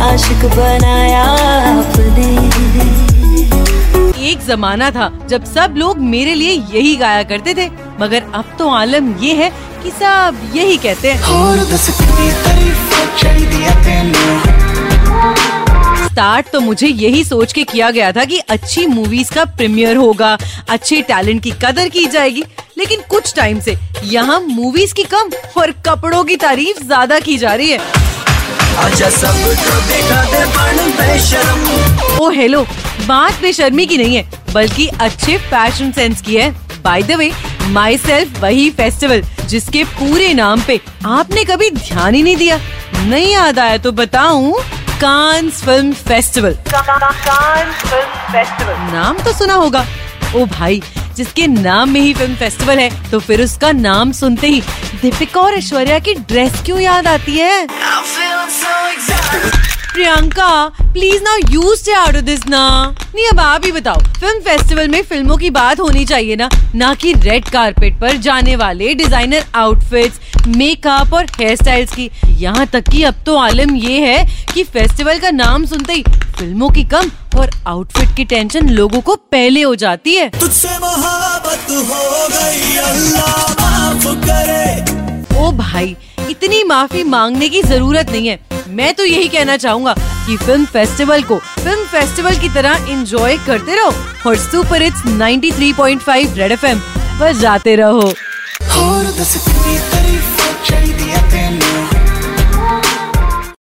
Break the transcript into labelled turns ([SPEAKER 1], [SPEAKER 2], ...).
[SPEAKER 1] आशिक बनाया अपने
[SPEAKER 2] एक जमाना था जब सब लोग मेरे लिए यही गाया करते थे मगर अब तो आलम ये है कि सब यही कहते हैं। स्टार्ट तो मुझे यही सोच के किया गया था कि अच्छी मूवीज़ का प्रीमियर होगा अच्छे टैलेंट की कदर की जाएगी लेकिन कुछ टाइम से यहाँ मूवीज़ की कम और कपड़ों की तारीफ़ ज़्यादा की जा रही है। ओ हेलो बात बेशर्मी की नहीं है बल्कि अच्छे फ़ैशन सेंस की है। By the way myself वही फेस्टिवल जिसके पूरे नाम पे आपने कभी ध्यान ही नहीं दिया। नहीं याद आया तो बताऊँ Cannes film festival Cannes film festival नाम तो सुना होगा। ओ भाई जिसके नाम में ही फ़िल्म फेस्टिवल है तो फिर उसका नाम सुनते ही दीपिका और ऐश्वर्या की ड्रेस क्यों याद आती है? Priyanka please now you stay out this ना। नहीं, अब आप ही बताओ फ़िल्म फेस्टिवल में फ़िल्मों की बात होनी चाहिए ना ना कि रेड कारपेट पर जाने वाले डिज़ाइनर आउटफिट्स मेकअप और हेयर स्टाइल्स की। यहाँ तक कि अब तो आलम ये है कि फेस्टिवल का नाम सुनते ही फ़िल्मों की कम और आउटफिट की टेंशन लोगों को पहले हो जाती है।
[SPEAKER 3] तुझसे मोहब्बत हो गई अल्लाह माफ़ करे।
[SPEAKER 2] ओ भाई इतनी माफ़ी मांगने की ज़रूरत नहीं है। मैं तो यही कहना चाहूँगा कि फ़िल्म फेस्टिवल को फ़िल्म फेस्टिवल की तरह एंजॉय करते रहो और सुपर हिट्स 93.5 रेड एफएम पर जाते रहो।
[SPEAKER 3] ਹੋਰ